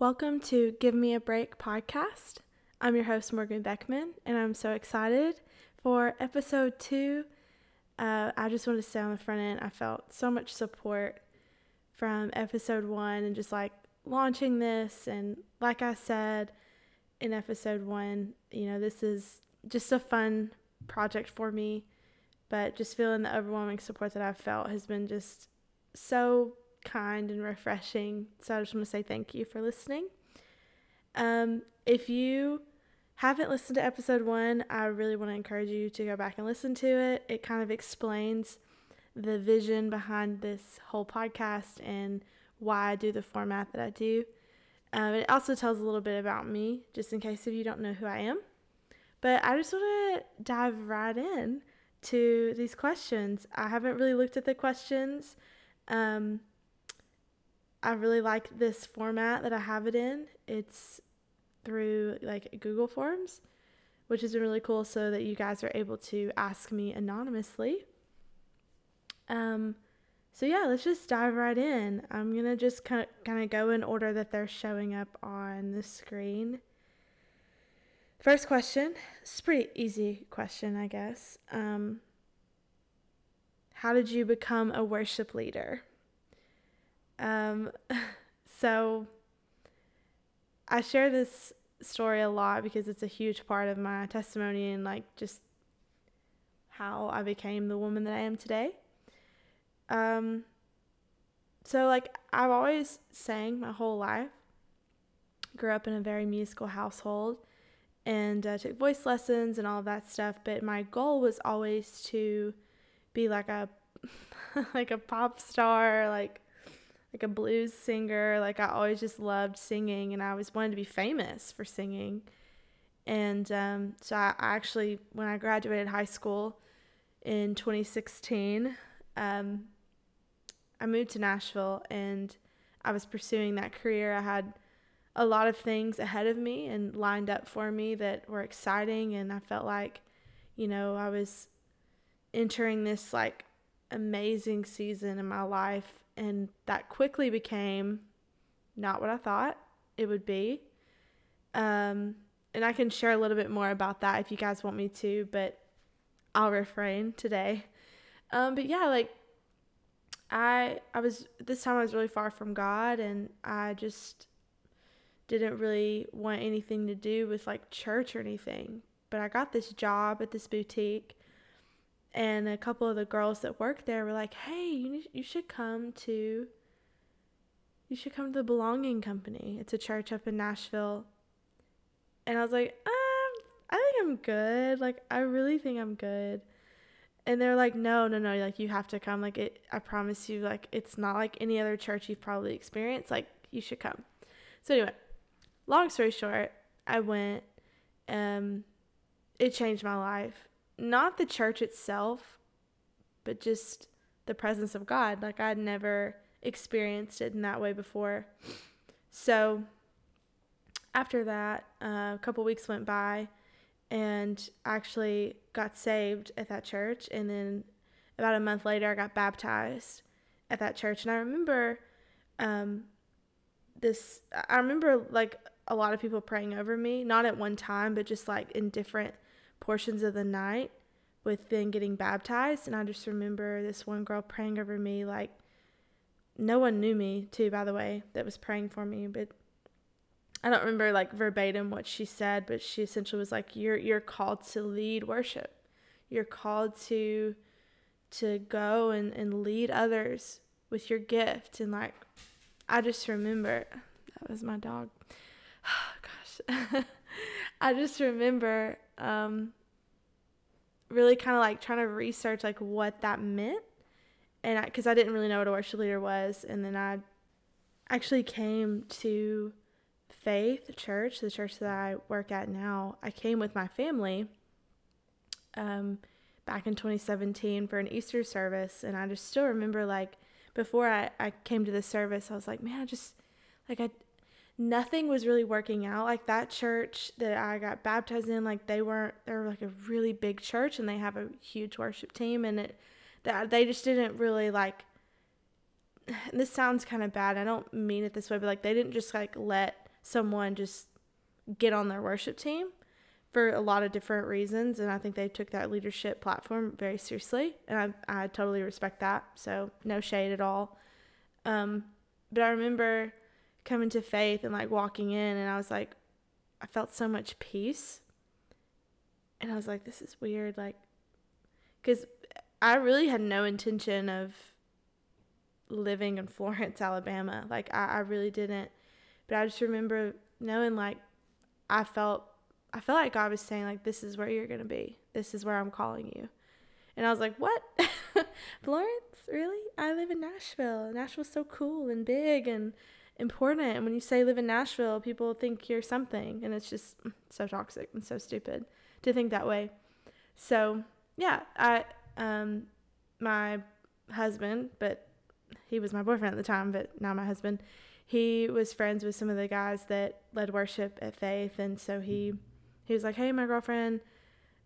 Welcome to Give Me a Break podcast. I'm your host, Morgan Beckman, and I'm so excited for episode two. Uh, I just want to say on the front end, I felt so much support from episode one and just like launching this. And like I said in episode one, you know, this is just a fun project for me, but just feeling the overwhelming support that I've felt has been just so kind and refreshing. So I just want to say thank you for listening. Um, if you haven't listened to episode one, I really want to encourage you to go back and listen to it. It kind of explains the vision behind this whole podcast and why I do the format that I do. Um, it also tells a little bit about me, just in case if you don't know who I am. But I just want to dive right in to these questions. I haven't really looked at the questions. Um, I really like this format that I have it in. It's through like Google Forms, which has been really cool so that you guys are able to ask me anonymously. Um, so yeah, let's just dive right in. I'm going to just kind of, kind of go in order that they're showing up on the screen. First question, it's pretty easy question, I guess. Um, how did you become a worship leader? Um, so I share this story a lot because it's a huge part of my testimony and like just how I became the woman that I am today. Um, so like I've always sang my whole life. Grew up in a very musical household and uh, took voice lessons and all of that stuff. But my goal was always to be like a like a pop star, like like a blues singer. Like I always just loved singing, and I always wanted to be famous for singing. And um, so I, actually, when I graduated high school in 2016, um, I moved to Nashville, and I was pursuing that career. I had a lot of things ahead of me and lined up for me that were exciting, and I felt like, you know, I was entering this like amazing season in my life and that quickly became not what I thought it would be. Um, and I can share a little bit more about that if you guys want me to, but I'll refrain today. Um, but yeah, like I I was this time I was really far from God and I just didn't really want anything to do with like church or anything. But I got this job at this boutique and a couple of the girls that worked there were like, "Hey, you you should come to you should come to the Belonging Company. It's a church up in Nashville." And I was like, "Um, I think I'm good. Like I really think I'm good." And they're like, "No, no, no, like you have to come. Like it I promise you like it's not like any other church you've probably experienced. Like you should come." So anyway, long story short, I went um it changed my life not the church itself, but just the presence of God. Like I'd never experienced it in that way before. So after that, uh, a couple weeks went by, and actually got saved at that church. And then about a month later, I got baptized at that church. And I remember um, this, I remember like a lot of people praying over me, not at one time, but just like in different portions of the night with then getting baptized. And I just remember this one girl praying over me, like, no one knew me, too, by the way, that was praying for me. But I don't remember like verbatim what she said, but she essentially was like, You're you're called to lead worship. You're called to to go and, and lead others with your gift. And like I just remember that was my dog. Oh, gosh. I just remember um, really kind of like trying to research like what that meant. And because I, I, didn't really know what a worship leader was. And then i actually came to faith church the church that i work at now. I came with my family um, back in 2017 for an easter service. And i just still remember like before I, I came to the service i was like man i just like i nothing was really working out. Like that church that I got baptized in, like they weren't they were like a really big church and they have a huge worship team and it that they just didn't really like this sounds kind of bad. I don't mean it this way, but like they didn't just like let someone just get on their worship team for a lot of different reasons. And I think they took that leadership platform very seriously. And I, I totally respect that. So, no shade at all. Um, but I remember coming to faith and like walking in, and I was like, I felt so much peace. And I was like, this is weird. Like, because I really had no intention of living in Florence, Alabama. Like, I, I really didn't. But I just remember knowing, like, I felt, I felt like God was saying, like, this is where you're going to be. This is where I'm calling you. And I was like, what? Florence? Really? I live in Nashville. Nashville's so cool and big and important. And when you say live in Nashville, people think you're something. And it's just so toxic and so stupid to think that way. So, yeah, I, um, my husband, but he was my boyfriend at the time, but now my husband, he was friends with some of the guys that led worship at Faith. And so he, he was like, hey, my girlfriend,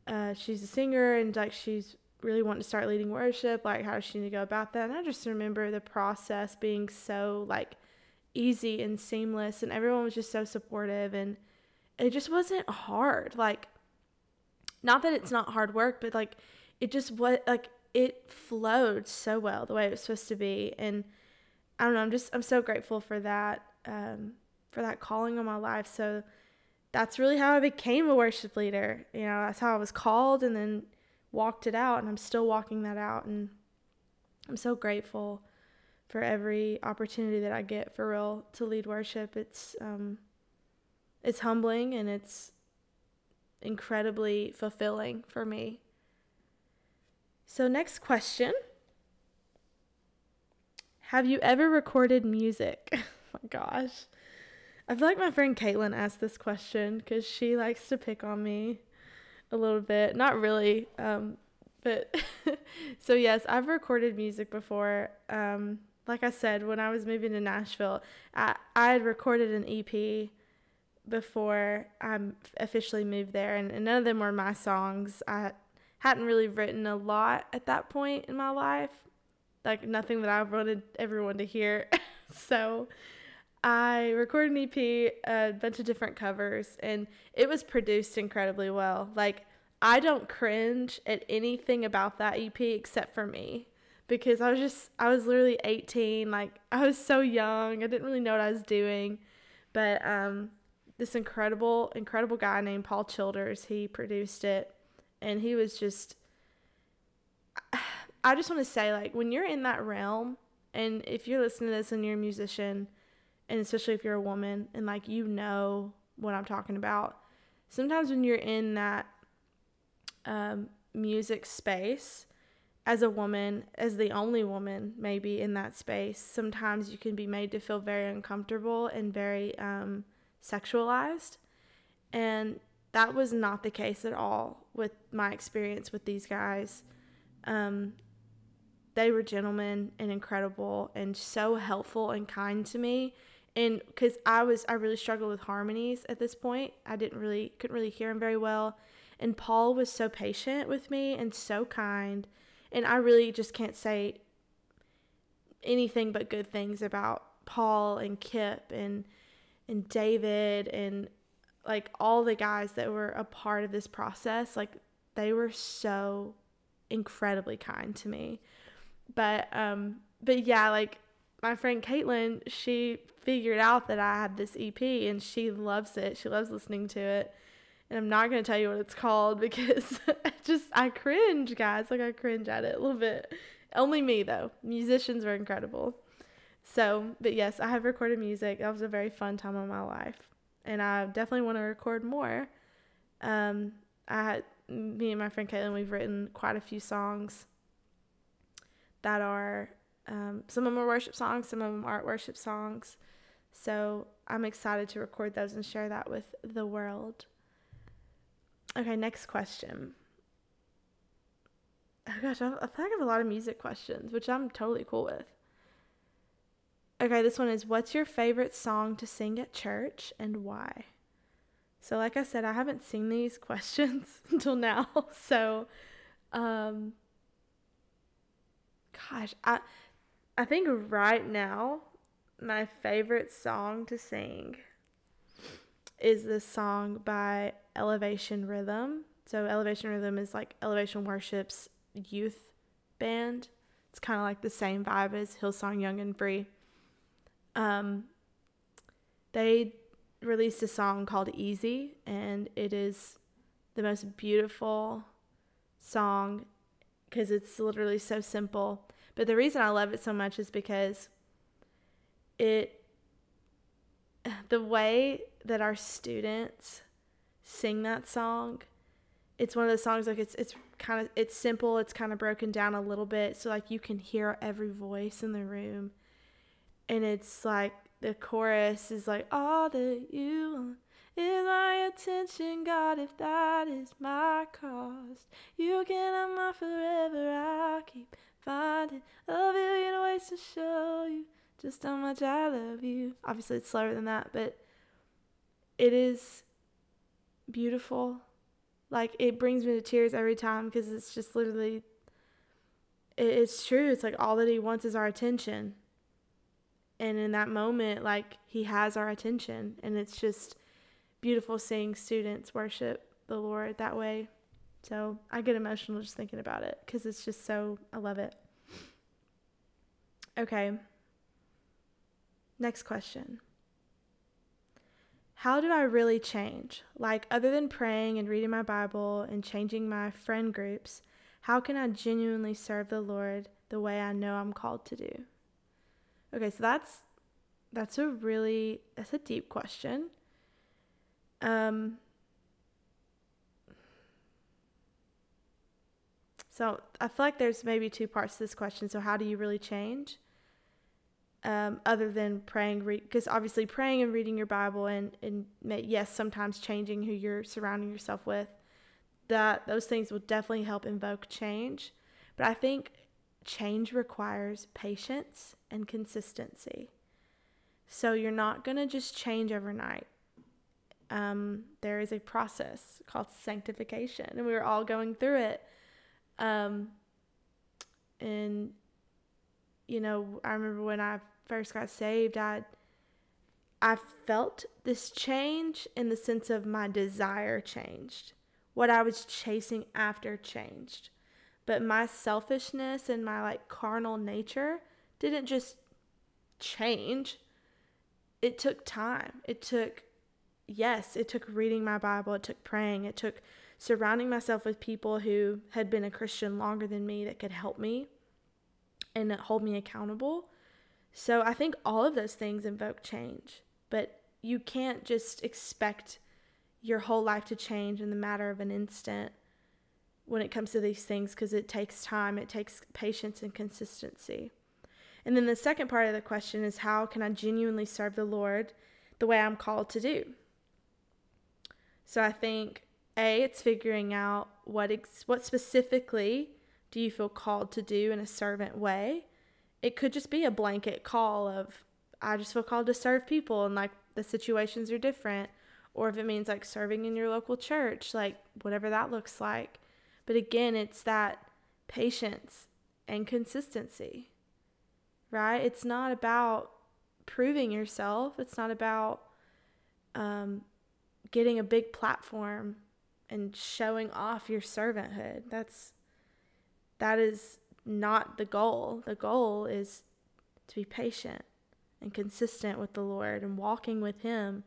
uh, she's a singer and like she's really wanting to start leading worship. Like, how does she need to go about that? And I just remember the process being so like easy and seamless and everyone was just so supportive and it just wasn't hard like not that it's not hard work but like it just what like it flowed so well the way it was supposed to be and i don't know i'm just i'm so grateful for that um, for that calling on my life so that's really how i became a worship leader you know that's how i was called and then walked it out and i'm still walking that out and i'm so grateful for every opportunity that I get for real to lead worship. It's um, it's humbling and it's incredibly fulfilling for me. So next question. Have you ever recorded music? oh my gosh. I feel like my friend Caitlin asked this question because she likes to pick on me a little bit. Not really, um, but so yes, I've recorded music before. Um, like I said, when I was moving to Nashville, I, I had recorded an EP before I officially moved there, and, and none of them were my songs. I hadn't really written a lot at that point in my life, like nothing that I wanted everyone to hear. so I recorded an EP, a bunch of different covers, and it was produced incredibly well. Like, I don't cringe at anything about that EP except for me because I was just I was literally 18 like I was so young I didn't really know what I was doing. But um this incredible incredible guy named Paul Childers he produced it and he was just I just want to say like when you're in that realm and if you're listening to this and you're a musician and especially if you're a woman and like you know what I'm talking about sometimes when you're in that um, music space as a woman, as the only woman maybe in that space, sometimes you can be made to feel very uncomfortable and very um, sexualized. And that was not the case at all with my experience with these guys. Um, they were gentlemen and incredible and so helpful and kind to me. And because I was, I really struggled with harmonies at this point. I didn't really, couldn't really hear them very well. And Paul was so patient with me and so kind and I really just can't say anything but good things about Paul and Kip and and David and like all the guys that were a part of this process. Like they were so incredibly kind to me. But um but yeah like my friend Caitlin she figured out that I had this EP and she loves it. She loves listening to it and I'm not gonna tell you what it's called because I just I cringe, guys. Like I cringe at it a little bit. Only me though. Musicians were incredible. So, but yes, I have recorded music. That was a very fun time of my life, and I definitely want to record more. Um, I had me and my friend Caitlin. We've written quite a few songs that are um, some of them are worship songs, some of them aren't worship songs. So I'm excited to record those and share that with the world. Okay, next question. Oh gosh, I feel like I have a lot of music questions, which I'm totally cool with. Okay, this one is What's your favorite song to sing at church and why? So, like I said, I haven't seen these questions until now. So, um, gosh, I, I think right now, my favorite song to sing is this song by Elevation Rhythm. So, Elevation Rhythm is like Elevation Worship's youth band. It's kind of like the same vibe as Hillsong Young and Free. Um, they released a song called Easy, and it is the most beautiful song because it's literally so simple. But the reason I love it so much is because it, the way that our students sing that song, it's one of those songs like it's it's kind of it's simple, it's kind of broken down a little bit so like you can hear every voice in the room. And it's like the chorus is like all that you is my attention, God, if that is my cost. You can have my forever, I keep finding a billion ways to show you just how much I love you. Obviously, it's slower than that, but it is beautiful. Like, it brings me to tears every time because it's just literally, it's true. It's like all that he wants is our attention. And in that moment, like, he has our attention. And it's just beautiful seeing students worship the Lord that way. So I get emotional just thinking about it because it's just so, I love it. Okay. Next question. How do I really change? Like, other than praying and reading my Bible and changing my friend groups, how can I genuinely serve the Lord the way I know I'm called to do? Okay, so that's that's a really that's a deep question. Um So I feel like there's maybe two parts to this question. So how do you really change? Um, other than praying, because re- obviously praying and reading your Bible and, and yes, sometimes changing who you're surrounding yourself with, that those things will definitely help invoke change. But I think change requires patience and consistency. So you're not going to just change overnight. Um, there is a process called sanctification, and we are all going through it. Um, and you know, I remember when I first got saved, I I felt this change in the sense of my desire changed. What I was chasing after changed. But my selfishness and my like carnal nature didn't just change. It took time. It took yes, it took reading my Bible, it took praying, it took surrounding myself with people who had been a Christian longer than me that could help me and hold me accountable. So I think all of those things invoke change, but you can't just expect your whole life to change in the matter of an instant when it comes to these things because it takes time, it takes patience and consistency. And then the second part of the question is how can I genuinely serve the Lord the way I'm called to do? So I think A, it's figuring out what ex- what specifically do you feel called to do in a servant way? It could just be a blanket call of, I just feel called to serve people and like the situations are different. Or if it means like serving in your local church, like whatever that looks like. But again, it's that patience and consistency, right? It's not about proving yourself, it's not about um, getting a big platform and showing off your servanthood. That's that is not the goal. The goal is to be patient and consistent with the Lord and walking with Him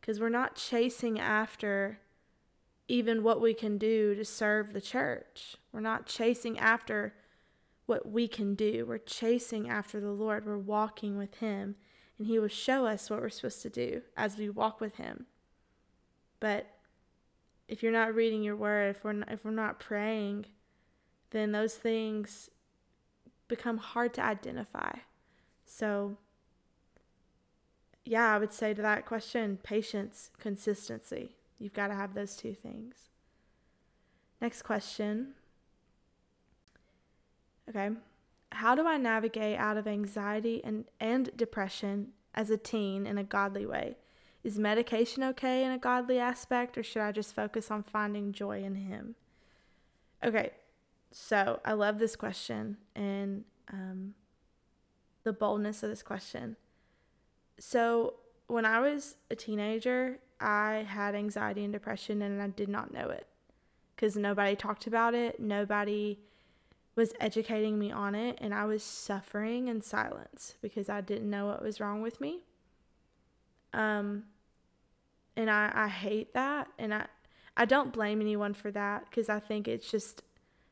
because we're not chasing after even what we can do to serve the church. We're not chasing after what we can do. We're chasing after the Lord. We're walking with Him, and He will show us what we're supposed to do as we walk with Him. But if you're not reading your word, if we're not, if we're not praying, then those things become hard to identify. So, yeah, I would say to that question patience, consistency. You've got to have those two things. Next question. Okay. How do I navigate out of anxiety and, and depression as a teen in a godly way? Is medication okay in a godly aspect, or should I just focus on finding joy in Him? Okay, so I love this question and um, the boldness of this question. So when I was a teenager, I had anxiety and depression and I did not know it because nobody talked about it. Nobody was educating me on it. And I was suffering in silence because I didn't know what was wrong with me. Um, and I, I hate that. And I, I don't blame anyone for that because I think it's just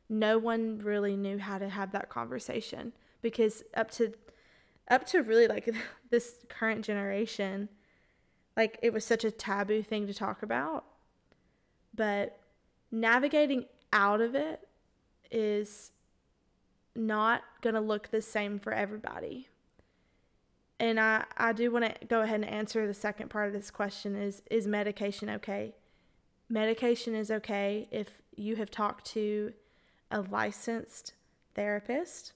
no one really knew how to have that conversation because up to up to really like this current generation like it was such a taboo thing to talk about but navigating out of it is not going to look the same for everybody. And I, I do want to go ahead and answer the second part of this question is is medication okay? Medication is okay if you have talked to a licensed therapist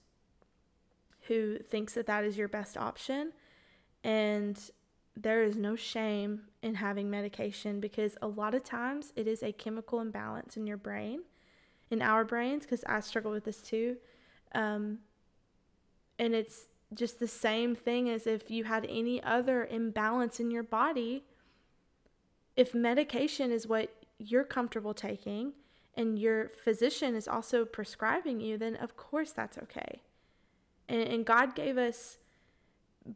who thinks that that is your best option and there is no shame in having medication because a lot of times it is a chemical imbalance in your brain, in our brains, because I struggle with this too. Um, and it's just the same thing as if you had any other imbalance in your body. If medication is what you're comfortable taking and your physician is also prescribing you, then of course that's okay. And, and God gave us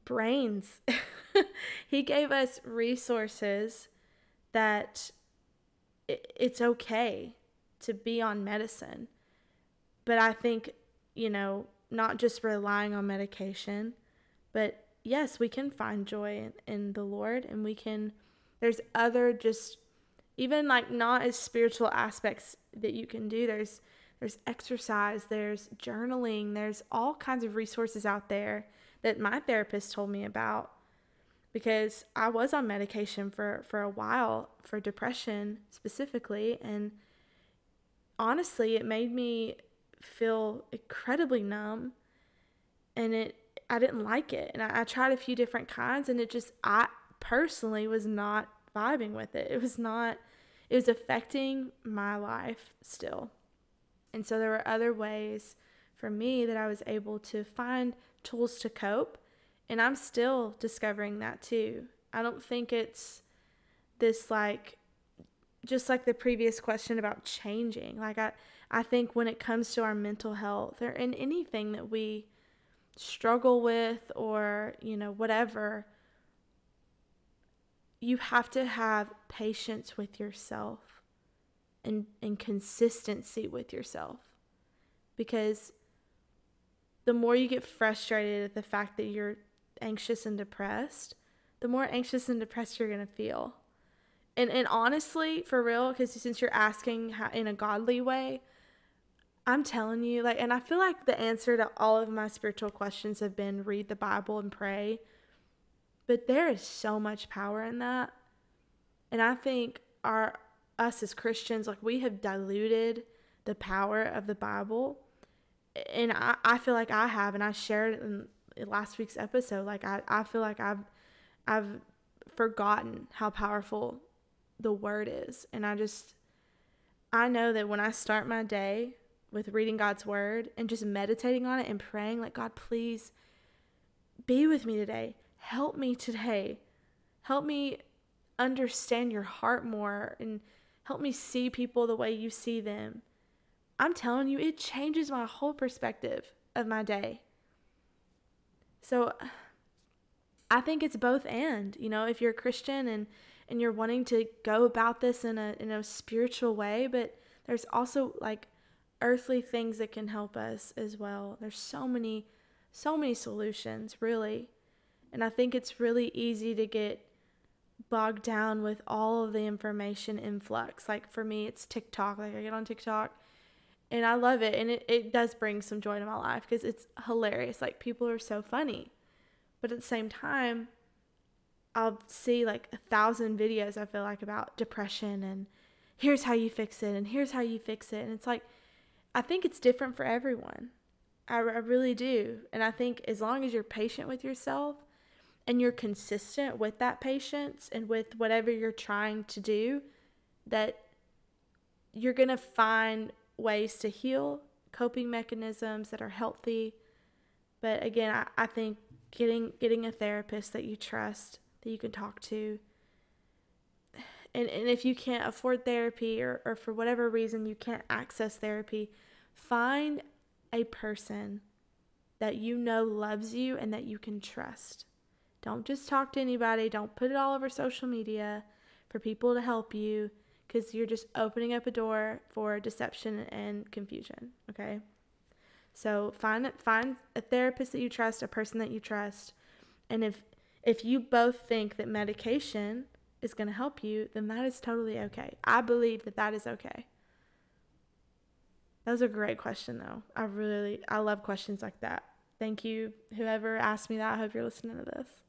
brains. he gave us resources that it's okay to be on medicine. But I think, you know, not just relying on medication, but yes, we can find joy in, in the Lord and we can, there's other just, even like not as spiritual aspects that you can do. There's, there's exercise, there's journaling, there's all kinds of resources out there that my therapist told me about because I was on medication for, for a while for depression specifically. And honestly, it made me feel incredibly numb and it I didn't like it. And I, I tried a few different kinds and it just I personally was not vibing with it. It was not it was affecting my life still. And so there were other ways for me that I was able to find tools to cope. And I'm still discovering that too. I don't think it's this like just like the previous question about changing. Like I I think when it comes to our mental health or in anything that we struggle with or, you know, whatever, you have to have patience with yourself and, and consistency with yourself. Because the more you get frustrated at the fact that you're anxious and depressed, the more anxious and depressed you're going to feel. And and honestly, for real, because since you're asking how, in a godly way, I'm telling you, like, and I feel like the answer to all of my spiritual questions have been read the Bible and pray. But there is so much power in that. And I think our us as Christians, like we have diluted the power of the Bible and I, I feel like I have, and I shared in last week's episode. Like I, I feel like I've, I've forgotten how powerful the word is, and I just, I know that when I start my day with reading God's word and just meditating on it and praying, like God, please be with me today. Help me today. Help me understand your heart more and help me see people the way you see them I'm telling you, it changes my whole perspective of my day. So I think it's both and, you know, if you're a Christian and and you're wanting to go about this in a in a spiritual way, but there's also like earthly things that can help us as well. There's so many so many solutions, really. And I think it's really easy to get bogged down with all of the information influx. Like for me, it's TikTok. Like I get on TikTok and I love it. And it, it does bring some joy to my life because it's hilarious. Like, people are so funny. But at the same time, I'll see like a thousand videos, I feel like, about depression and here's how you fix it and here's how you fix it. And it's like, I think it's different for everyone. I, I really do. And I think as long as you're patient with yourself and you're consistent with that patience and with whatever you're trying to do, that you're going to find ways to heal, coping mechanisms that are healthy. But again, I, I think getting getting a therapist that you trust that you can talk to. And, and if you can't afford therapy or, or for whatever reason you can't access therapy, find a person that you know loves you and that you can trust. Don't just talk to anybody. Don't put it all over social media for people to help you because you're just opening up a door for deception and confusion. Okay. So find find a therapist that you trust, a person that you trust, and if if you both think that medication is going to help you, then that is totally okay. I believe that that is okay. That was a great question though. I really I love questions like that. Thank you whoever asked me that. I hope you're listening to this.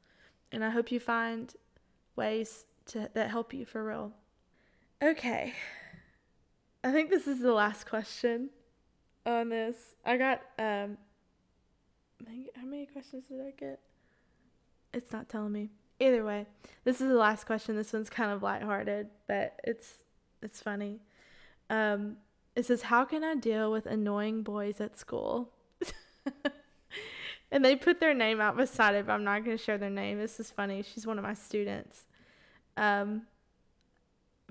And I hope you find ways to that help you for real. Okay. I think this is the last question on this. I got um how many questions did I get? It's not telling me. Either way, this is the last question. This one's kind of lighthearted, but it's it's funny. Um it says how can I deal with annoying boys at school? And they put their name out beside it, but I'm not going to share their name. This is funny. She's one of my students. Um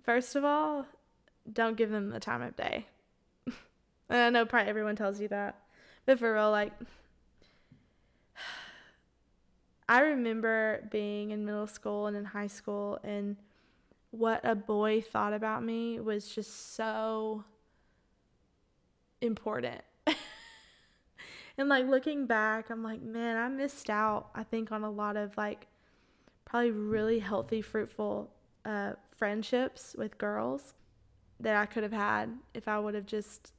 first of all, don't give them the time of day. And I know probably everyone tells you that. But for real, like, I remember being in middle school and in high school, and what a boy thought about me was just so important. And like looking back, I'm like, man, I missed out, I think, on a lot of like probably really healthy, fruitful uh, friendships with girls that I could have had if I would have just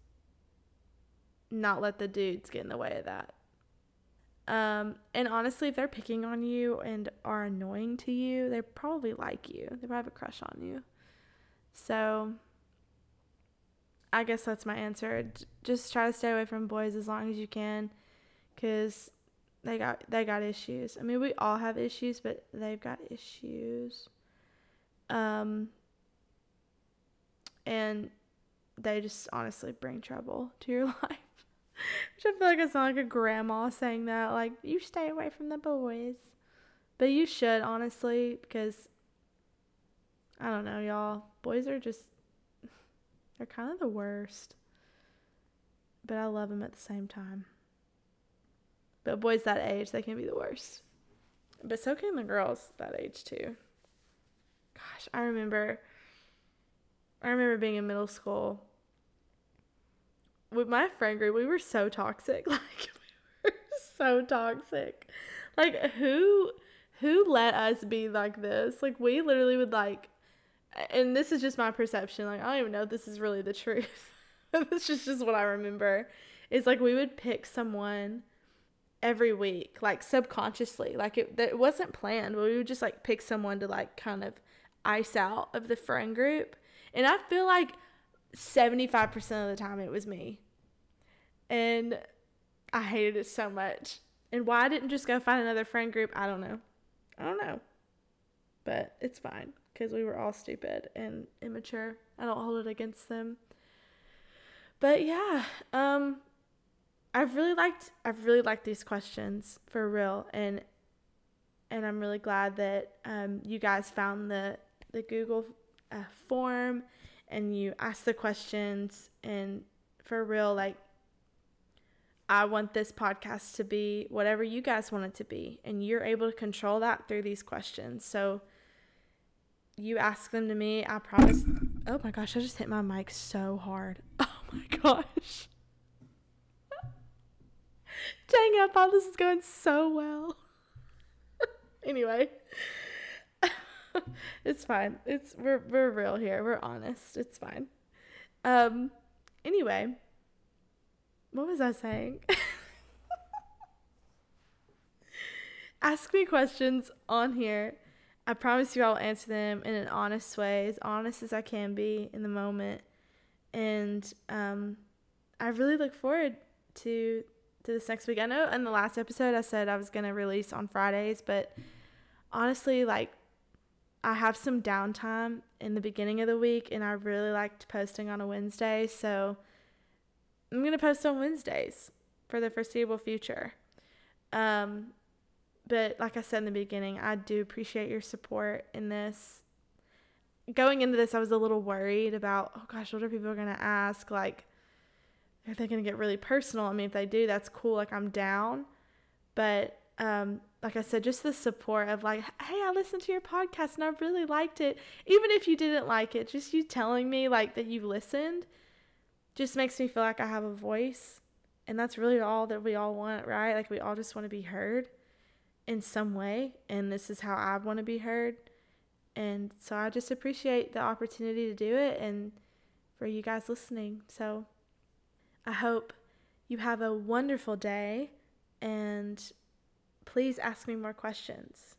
not let the dudes get in the way of that. Um, and honestly, if they're picking on you and are annoying to you, they probably like you. They probably have a crush on you. So I guess that's my answer. Just try to stay away from boys as long as you can cuz they got they got issues. I mean, we all have issues, but they've got issues. Um and they just honestly bring trouble to your life. Which I feel like I sound like a grandma saying that, like, you stay away from the boys. But you should, honestly, because I don't know, y'all. Boys are just, they're kind of the worst. But I love them at the same time. But boys that age, they can be the worst. But so can the girls that age too. Gosh, I remember I remember being in middle school with my friend group, we were so toxic. Like we were so toxic. Like who who let us be like this? Like we literally would like and this is just my perception. Like I don't even know if this is really the truth. this is just what I remember. Is like we would pick someone every week, like subconsciously. Like it, it wasn't planned, but we would just like pick someone to like kind of ice out of the friend group. And I feel like 75% of the time it was me. And I hated it so much. And why I didn't just go find another friend group, I don't know. I don't know. But it's fine because we were all stupid and immature. I don't hold it against them. But yeah, um I've really liked I've really liked these questions for real and and I'm really glad that um, you guys found the the Google uh, form and you ask the questions and for real like I want this podcast to be whatever you guys want it to be and you're able to control that through these questions. So you ask them to me, I promise. Oh my gosh, I just hit my mic so hard. Oh my gosh. Dang it, I thought this is going so well. anyway. it's fine. It's we're we're real here. We're honest. It's fine. Um anyway, what was I saying? Ask me questions on here. I promise you I'll answer them in an honest way, as honest as I can be in the moment. And um I really look forward to to this next week. I know in the last episode I said I was gonna release on Fridays, but honestly, like I have some downtime in the beginning of the week and I really liked posting on a Wednesday, so I'm going to post on Wednesdays for the foreseeable future. Um, but like I said in the beginning, I do appreciate your support in this. Going into this, I was a little worried about, oh gosh, what are people going to ask? Like, are they going to get really personal? I mean, if they do, that's cool. Like, I'm down. But um, like I said, just the support of like, hey, I listened to your podcast and I really liked it. Even if you didn't like it, just you telling me like that you listened just makes me feel like I have a voice. And that's really all that we all want, right? Like we all just want to be heard in some way. And this is how I want to be heard. And so I just appreciate the opportunity to do it and for you guys listening. So I hope you have a wonderful day and please ask me more questions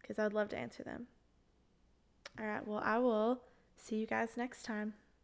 because I'd love to answer them. All right, well, I will see you guys next time.